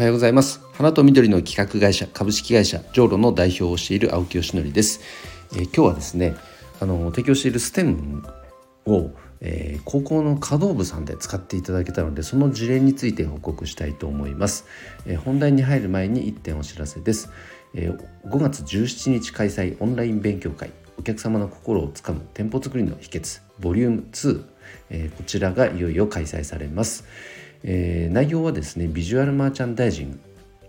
おはようございます。花と緑の企画会社株式会社ジョーロの代表をしている青木よしのりです、えー、今日はですねあの提供しているステムを、えー、高校の華道部さんで使っていただけたのでその事例について報告したいと思います、えー、本題に入る前に1点お知らせです、え5月17日開催オンライン勉強会。お客様の心をつかむ店舗作りの秘訣ボリューム2、えこちらがいよいよ開催されます、えー、内容はですねビジュアルマーチャンダイジング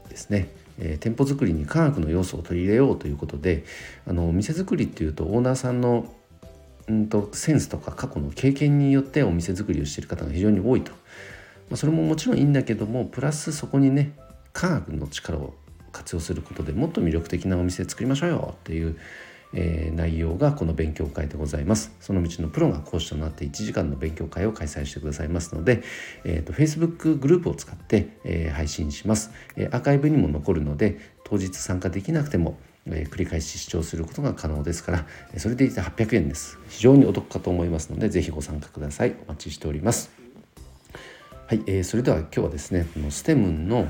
ですね、えー、店舗作りに科学の要素を取り入れようということであの店作りっていうとオーナーさんのんとセンスとか過去の経験によってお店作りをしている方が非常に多いと、まあ、それももちろんいいんだけどもプラスそこにね科学の力を活用することでもっと魅力的なお店作りましょうよっていうえー、内容がこの勉強会でございます。その道のプロが講師となって1時間の勉強会を開催してくださいますので、えーと、Facebook グループを使って、えー、配信します、えー、アーカイブにも残るので当日参加できなくてもえー、繰り返し視聴することが可能ですからそれでいて800円です。非常にお得かと思いますのでぜひご参加ください。お待ちしております。はい、えー、それでは今日はですねこのステムの、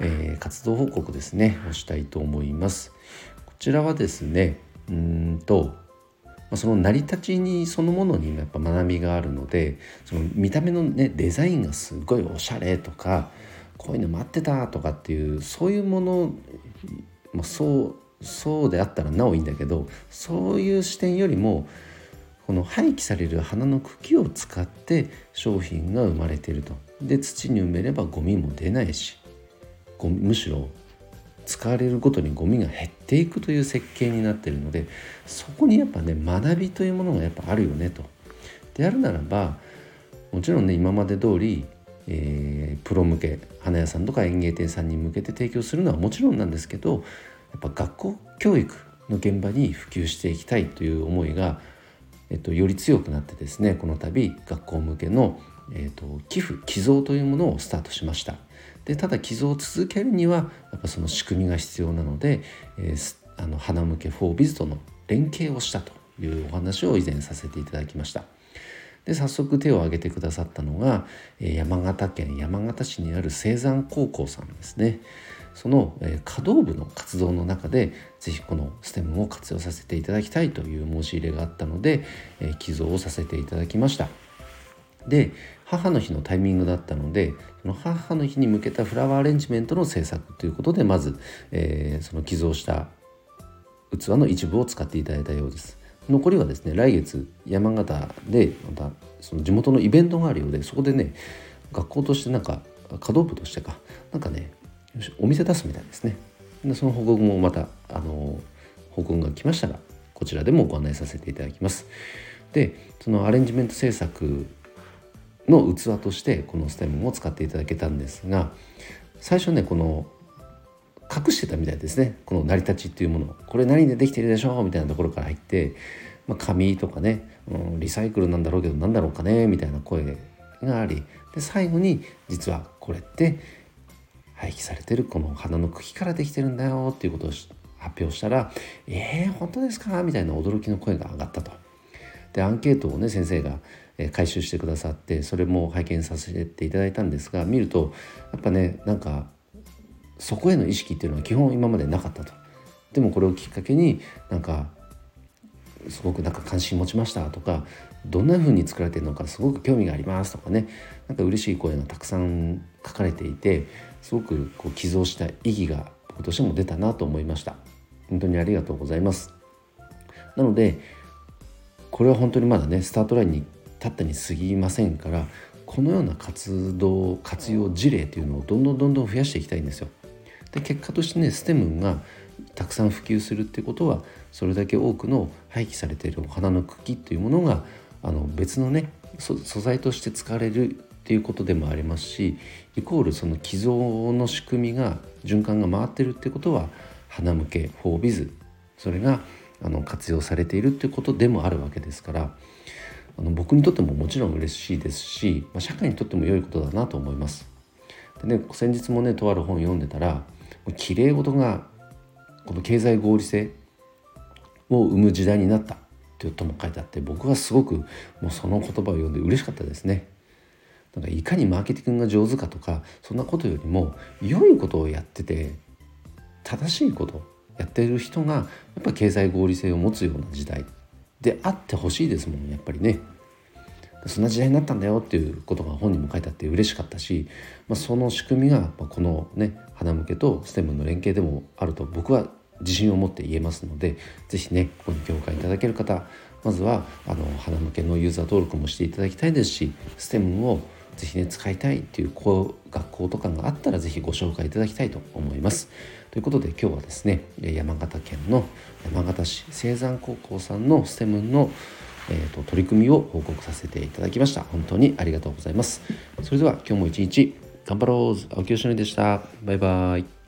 えー、活動報告ですねをしたいと思います。こちらはですねうんとその成り立ちにそのものにやっぱ学びがあるのでその見た目のねデザインがすごいおしゃれとかこういうの待ってたとかっていうそういうもの、まあ、そうそうであったらなおいいんだけどそういう視点よりもこの廃棄される花の茎を使って商品が生まれていると。で土に埋めればゴミも出ないしむしろ使われるごとにゴミが減っていくという設計になってるのでそこにやっぱね学びというものがやっぱあるよねと。であるならばもちろんね今まで通り、えー、プロ向け花屋さんとか園芸店さんに向けて提供するのはもちろんなんですけどやっぱ学校教育の現場に普及していきたいという思いが、えっと、より強くなってですねこの度学校向けの、えっと、寄付寄贈というものをスタートしました。でただ寄贈を続けるにはやっぱその仕組みが必要なので、えー、あの花向けフォービズとの連携をしたというお話を以前させていただきました。で早速手を挙げてくださったのが山形県山形市にある青山高校さんですねその華道部の活動の中で是非このステムを活用させていただきたいという申し入れがあったので寄贈をさせていただきましたで母の日のタイミングだったのでその母の日に向けたフラワーアレンジメントの制作ということでまず、えー、その寄贈した器の一部を使っていただいたようです。残りはですね来月山形でまたその地元のイベントがあるようでそこでね学校としてなんか華道部としてかなんかねお店出すみたいですね。でその報告もまたあの報告が来ましたらこちらでもご案内させていただきます。でそのアレンジメント制作の器としてこのステムを使っていただけたんですが最初ねこの隠してたみたいですねこの成り立ちっていうものこれ何でできてるでしょう？みたいなところから入って、まあ、紙とかね、うん、リサイクルなんだろうけど何だろうかね？みたいな声がありで最後に実はこれって廃棄されてるこの花の茎からできてるんだよっていうことを発表したら「えー、本当ですか?」みたいな驚きの声が上がったと。でアンケートをね先生が回収してくださってそれも拝見させていただいたんですが見るとやっぱねなんかそこへの意識っていうのは基本今までなかったと。でもこれをきっかけになんかすごくなんか関心持ちましたとかどんな風に作られてるのかすごく興味がありますとかね。なんか嬉しい声がたくさん書かれていてすごくこう寄贈した意義が僕としても出たなと思いました。本当にありがとうございます。なのでこれは本当にまだねスタートラインに立ったに過ぎませんからこのような活動活用事例というのをどんどんどんどん増やしていきたいんですよ。で結果としてねステムがたくさん普及するってことはそれだけ多くの廃棄されているお花の茎っていうものがあの別のね素材として使われるっていうことでもありますしイコールその寄贈の仕組みが循環が回ってるってことは花向けフォービズそれがあの活用されているっていうことでもあるわけですからあの僕にとってももちろん嬉しいですし、まあ、社会にとっても良いことだなと思います。でね先日もねとある本読んでたら綺麗事がこの経済合理性を生む時代になったというとも書いてあって僕はすごくもうその言葉を読んで嬉しかったですね。なんかいかにマーケティングが上手かとかそんなことよりも良いことをやってて正しいことやってる人がやっぱ経済合理性を持つような時代であってほしいですもんやっぱりね。そんな時代になったんだよっていうことが本にも書いてあって嬉しかったし、まあ、その仕組みがこのね花向けとステムの連携でもあると僕は自信を持って言えますので是非ねここに共感いただける方まずはあの花向けのユーザー登録もしていただきたいですしステムをぜひね使いたいっていう学校とかがあったらぜひご紹介いただきたいと思います。ということで今日はですね山形県の山形市青山高校さんのステムのえーと、取り組みを報告させていただきました。本当にありがとうございます。それでは今日も一日頑張ろう。青木よしのりでした。バイバイ。